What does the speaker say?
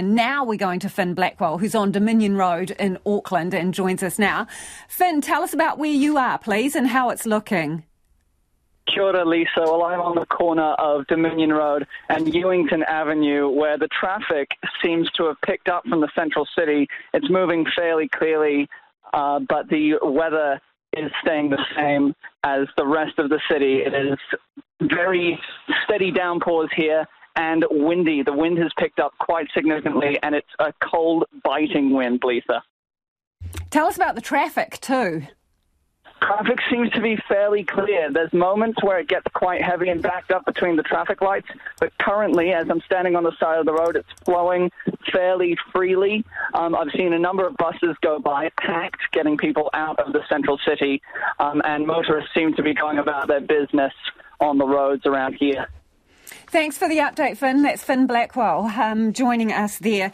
And now we're going to Finn Blackwell, who's on Dominion Road in Auckland and joins us now. Finn, tell us about where you are, please, and how it's looking. Kia ora, Lisa. Well, I'm on the corner of Dominion Road and Ewington Avenue, where the traffic seems to have picked up from the central city. It's moving fairly clearly, uh, but the weather is staying the same as the rest of the city. It is very steady downpours here and windy. The wind has picked up quite significantly, and it's a cold, biting wind, Lisa. Tell us about the traffic, too. Traffic seems to be fairly clear. There's moments where it gets quite heavy and backed up between the traffic lights, but currently, as I'm standing on the side of the road, it's flowing fairly freely. Um, I've seen a number of buses go by, packed, getting people out of the central city, um, and motorists seem to be going about their business on the roads around here. Thanks for the update, Finn. That's Finn Blackwell um, joining us there.